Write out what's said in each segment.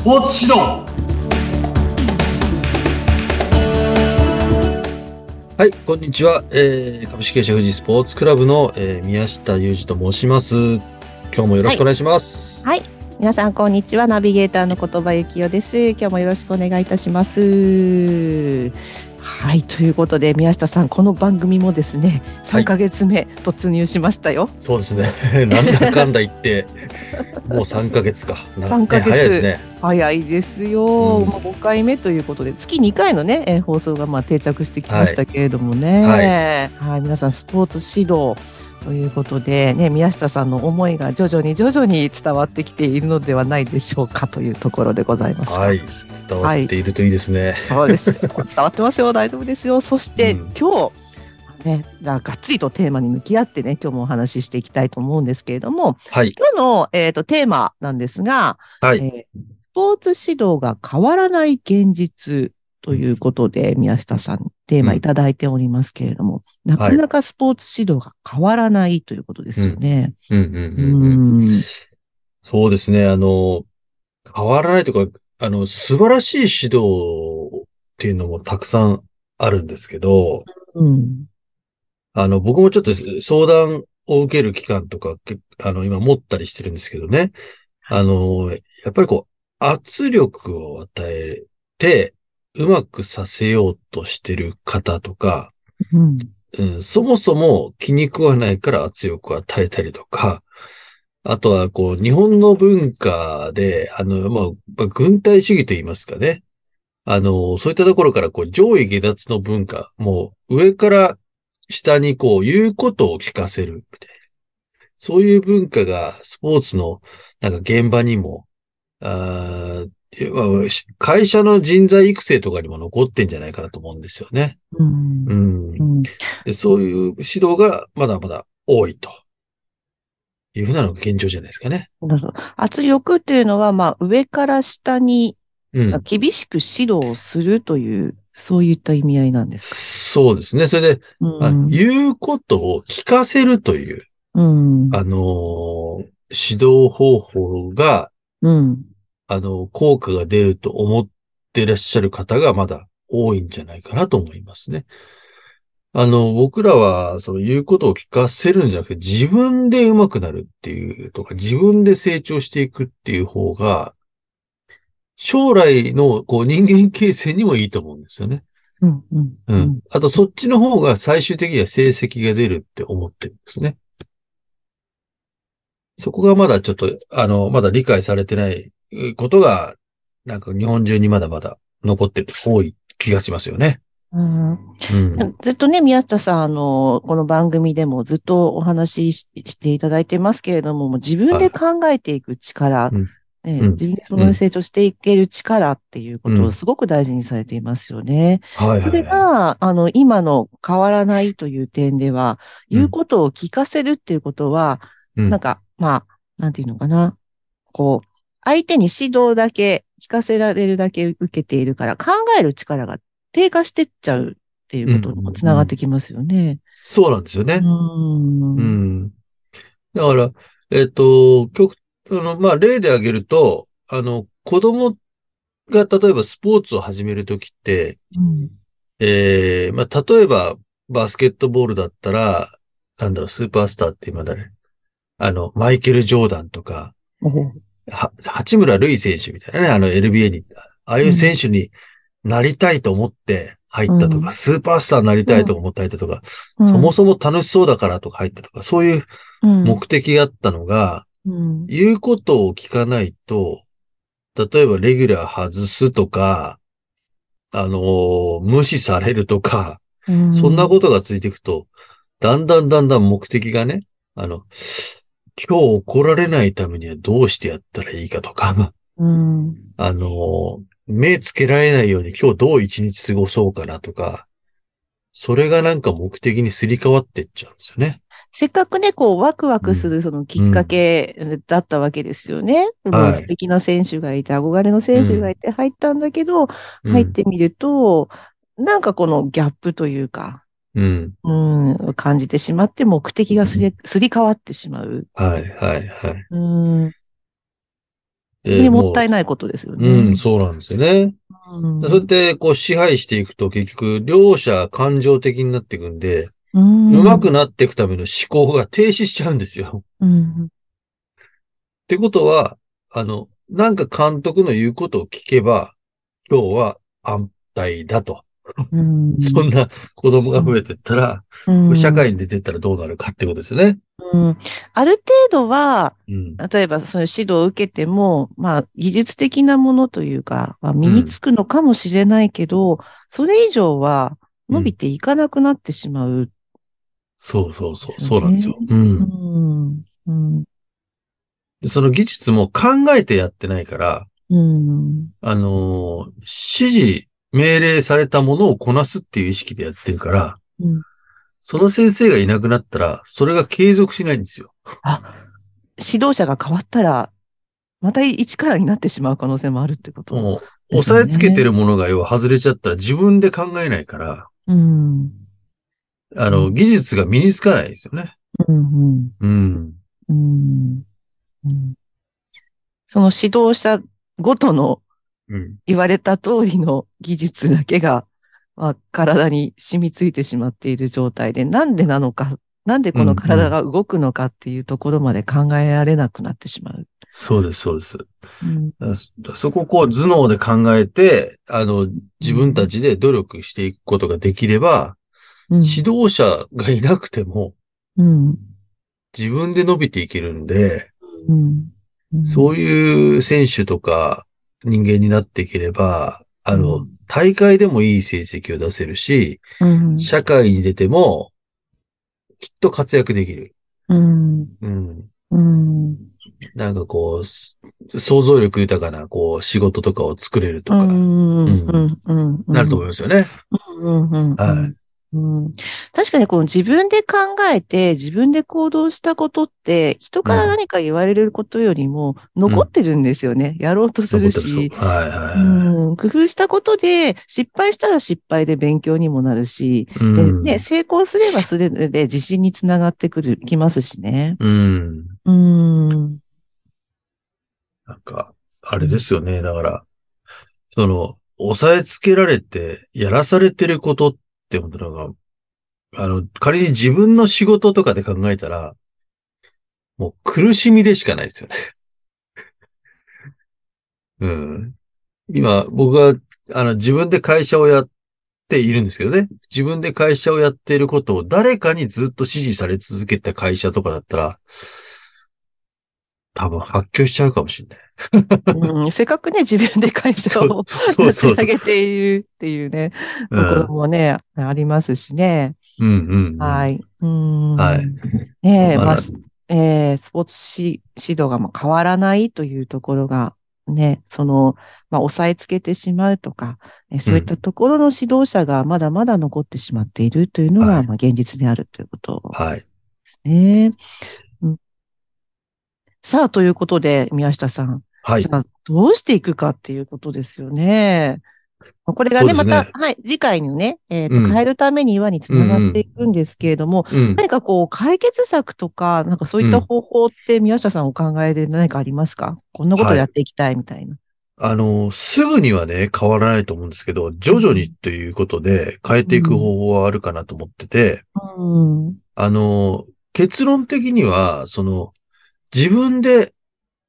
スポーツ指導はい、こんにちは。えー、株式会社富士スポーツクラブの、えー宮下裕二と申します。今日もよろしくお願いします。はい。皆さん、こんにちは。ナビゲーターの言葉幸代です。今日もよろしくお願いいたします。はい。ということで、宮下さん、この番組もですね、はい3ヶ月目突入しましたよ。そうですね。なんだかんだ言って、もう3ヶ月か。な3ヶ月ね早いですね。早いですよ。うんもう5回目ということで、月2回のね、えー放送がまあ定着してきましたけれどもね。ははい。皆さん、スポーツ指導。ということで、ね、宮下さんの思いが徐々に徐々に伝わってきているのではないでしょうかというところでございます。はい。伝わっているといいですね。そうです。伝わってますよ。大丈夫ですよ。そして、うん今日、ね、じゃあがっつりとテーマに向き合ってね、今日もお話ししていきたいと思うんですけれども、はい。今日の、えー、とテーマなんですが、はい。えースポーツ指導が変わらない現実ということで、宮下さんテーマいただいておりますけれども、なかなかスポーツ指導が変わらないということですよね。うんうんううんうん。ん。そうですね。あの、変わらないとか、あの、素晴らしい指導っていうのもたくさんあるんですけど、うん。あの、僕もちょっと相談を受ける期間とか、けあの、今持ったりしてるんですけどね。あの、やっぱりこう、圧力を与えて、うまくさせようとしてる方とか、うん。うん、そもそも気に食わないから圧力を与えたりとか、あとは、こう、日本の文化で、あの、まあ、まあ軍隊主義と言いますかね。あの、そういったところから、こう、上位下脱の文化、もう、上から下にこう、言うことを聞かせる、みたいな。そういう文化が、スポーツの、なんか現場にも、あ会社の人材育成とかにも残ってんじゃないかなと思うんですよね。うんう。んう。んでそういう指導がまだまだ多いというふうなのが現状じゃないですかね。圧力っていうのは、まあ、上から下にうん。厳しく指導をするという、そういった意味合いなんですそうですね。それで、うん。言うことを聞かせるという、うん。あのー指導方法が、うん。あの、効果が出ると思ってらっしゃる方がまだ多いんじゃないかなと思いますね。あの、僕らは、その言うことを聞かせるんじゃなくて、自分で上手くなるっていうとか、自分で成長していくっていう方が、将来のこう人間形成にもいいと思うんですよね。うん。うん。う。ん。あと、そっちの方が最終的には成績が出るって思ってるんですね。そこがまだちょっと、あの、まだ理解されてないことが、なんか日本中にまだまだ残ってる、多い気がしますよね。うんうん。ずっとね、宮下さん、あの、この番組でもずっとお話しししていただいてますけれども、もう自分で考えていく力、うんねうん自分でその成長していける力っていうことうんをすごく大事にされていますよね。はいはいそれはが、あの、今の変わらないという点では、うん言うことを聞かせるっていうことは、なんか、まあ、なんていうのかな。こう、相手に指導だけ、聞かせられるだけ受けているから、考える力が低下してっちゃうっていうことにもつながってきますよね。そうなんですよね。うん。ううん。ん。だから、えっと、極、あの、まあ、例で挙げると、あの、子供が例えばスポーツを始めるときって、ええまあ、例えば、バスケットボールだったら、なんだろう、スーパースターって今誰？あの、マイケル・ジョーダンとか、は、八村塁選手みたいなね、あの NBA に、ああいう選手になりたいと思って入ったとか、うん。スーパースターになりたいと思って入ったとか、うん。そもそも楽しそうだからとか入ったとか、そういううん。目的があったのが、うん。言うことを聞かないと、例えばレギュラー外すとか、あのー無視されるとか、うん。そんなことがついていくと、だんだんだんだん目的がね、あの、今日怒られないためにはどうしてやったらいいかとか、うん。あの、目つけられないように今日どう一日過ごそうかなとか、それがなんか目的にすり替わってっちゃうんですよね。せっかくね、こう、ワクワクするそのきっかけだったわけですよね。もう素敵な選手がいて、憧れの選手がいて入ったんだけど、うん。入ってみると、なんかこのギャップというか、うん。うん、感じてしまって、目的がすりすり替わってしまう。はい、はい、はい。うん、で、ね、ももったいないことですよう、ね。うん、そうなんですよね。うん。そうやって、こう、支配していくと、結局、両者感情的になっていくんで、うん。上手くなっていくための思考が停止しちゃうんですよ。うん。ってことは、あの、なんか監督の言うことを聞けば、今日は安泰だと。うん。そんな子供が増えてったら、うん社会に出てったらどうなるかってことですよね。うん。ある程度は、うん。例えばその指導を受けても、まあ技術的なものというか、まあ、身につくのかもしれないけど、それ以上は伸びていかなくなってしまう。そうそうそう、ですよねそうなんですよ。う。うんん。うん。でその技術も考えてやってないから、うん。あのー指示、命令されたものをこなすっていう意識でやってるから、うんその先生がいなくなったら、それが継続しないんですよ。あ、指導者が変わったら、また一からになってしまう可能性もあるってこと。もう、押さえつけてるものが要は外れちゃったら自分で考えないから、うん。あの、うん技術が身につかないですよね。うん。うん。うん。うん。その指導者ごとのうん。言われた通りの技術だけが、まあ、体に染みついてしまっている状態で、なんでなのか、なんでこの体が動くのかっていうところまで考えられなくなってしまう。そうです、そうです。うん。だそそこをこう頭脳で考えて、あの、自分たちで努力していくことができれば、うん。指導者がいなくてもうん。自分で伸びていけるんで、うん。うん。そういう選手とか人間になっていければ、あうのん、大会でもいい成績を出せるし、うん。社会に出ても、きっと活躍できる。うん。うん。うん。なんかこう、す想像力豊かな、こう、仕事とかを作れるとか、うんうんうんなると思いますよね。うんうん。はいうん確かにこの自分で考えて自分で行動したことって人から何か言われることよりも残ってるんですよね。やろうとするし。はいはいはい。うん、工夫したことで失敗したら失敗で勉強にもなるし、うんでね、成功すればそれで自信につながってくる、きますしね。うん。うん。なんか、あれですよね。だから、その、押さえつけられて、やらされてることっってことのが、あの、仮に自分の仕事とかで考えたら、もう苦しみでしかないですよね。うん。今、僕は、あの、自分で会社をやっているんですけどね。自分で会社をやっていることを誰かにずっと指示され続けた会社とかだったら、多分発狂しちゃうかもしれない。うん、せっかくね、自分で会社を立。ち上げているっていうね、ところもね、ありますしね。うんうんうん。。はいい。うん。はいねえ、まあまあ、えースポーツ指指導がまあ変わらないというところが、ね、その、まあ、押さえつけてしまうとか、えそういったところの指導者がまだまだ残ってしまっているというのが、はいまあ、現実であるということはい。ですね。うんさあ、ということで、宮下さん。はいじ。ゃあ、どうしていくかっていうことですよね。これがね、ねまた、はい、次回のね、えっ、と、うん変えるためにはにつながっていくんですけれども、うん。何かこう、解決策とか、なんかそういった方法って宮下さんお考えで何かありますか？こんなことをやっていきたいみたいな。あの、すぐにはね、変わらないと思うんですけど、徐々にということで変えていく方法はあるかなと思ってて、うん。あの、結論的には、その、自分で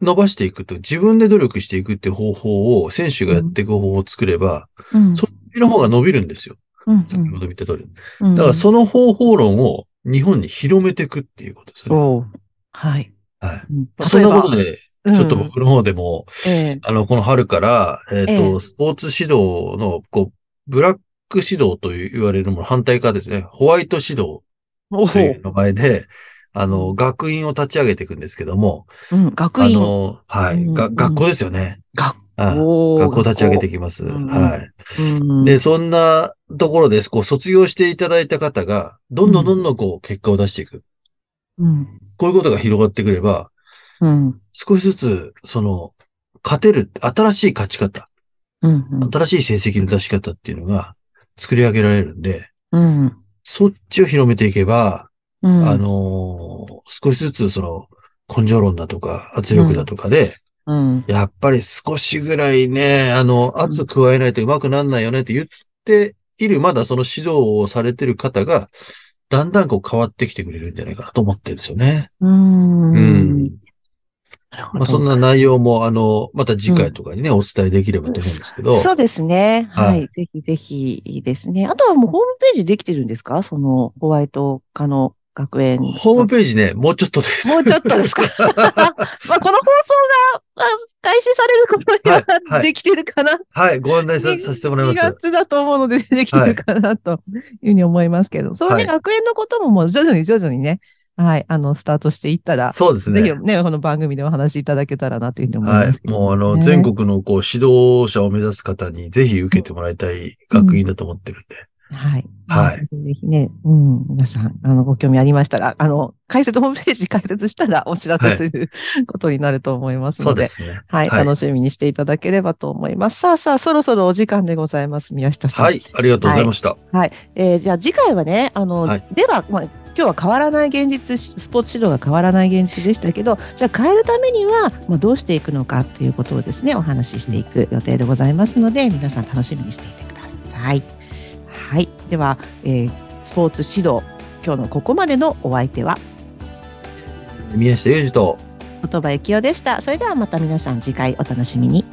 伸ばしていくと、自分で努力していくって方法を、選手がやっていく方法を作れば、うん。そっちの方が伸びるんですよ。うん。先ほど言った通り。うんだからその方法論を日本に広めていくっていうことですよね。はい。はい。うんまあそんなことで、うんちょっと僕の方でも、ええあの、この春から、えっ、と、ええスポーツ指導の、こう、ブラック指導と言われるもの、反対側ですね。ホワイト指導という名前で、あうの、学院を立ち上げていくんですけども、うん。学あ院。の、はい、うんが学校ですよね。学あ校。学校立ち上げていきます。うんはい。うん。で、そんなところです。こう、卒業していただいた方が、どんどんどんどんこう、結果を出していく。うん。こういうことが広がってくれば、うん。少しずつ、その、勝てる、新しい勝ち方、うん。うん新しい成績の出し方っていうのが作り上げられるんで、うん。そっちを広めていけば、うん。あのー少しずつその、根性論だとか圧力だとかで、うん。やっぱり少しぐらいね、あの、圧加えないと上手くならないよねって言っている、まだその指導をされてる方が、だんだんこう変わってきてくれるんじゃないかなと思ってるんですよね。うーん。うんなるほどまあ、そんな内容も、あの、また次回とかにね、お伝えできればと思うんですけど。そうですね。は。はいいぜひぜひですね。あとはもうホームページできてるんですか？そのホワイト科の学園。ホームページね、もうちょっとです。もうちょっとですか まあ、この放送があ開始される頃にはいははいできてるかな、はい、ご案内ささせてもらいま2す。月だと思うのでできてるかなというふうに思いますけど、そうね、はい学園のことももう徐々に徐々にね、はい、あの、スタートしていったら、そうですね。ぜひね、この番組でお話しいただけたらなというふうに思いはますけ。ど、いもうあの、ね全国のこう、指導者を目指す方にぜひ受けてもらいたい学院だと思ってるんで。はい。はいぜひね、うん、皆さん、あの、ご興味ありましたら、あの、解説、ホームページ開設したらお知らせということになると思いますそので、うですね。はい、はい楽しみにしていただければと思います。さあさあ、そろそろお時間でございます、宮下さん。はい、ありがとうございました。えーじゃあ次回はね、あの、はいでは、まあ、今日は変わらない現実、スポーツ指導が変わらない現実でしたけど、じゃあ変えるためには、まあ、どうしていくのかっていうことをですね、お話ししていく予定でございますので、皆さん楽しみにしていてください。はい。では、えースポーツ指導、今日のここまでのお相手は、宮下裕二と、言葉幸雄でした。それではまた皆さん次回お楽しみに。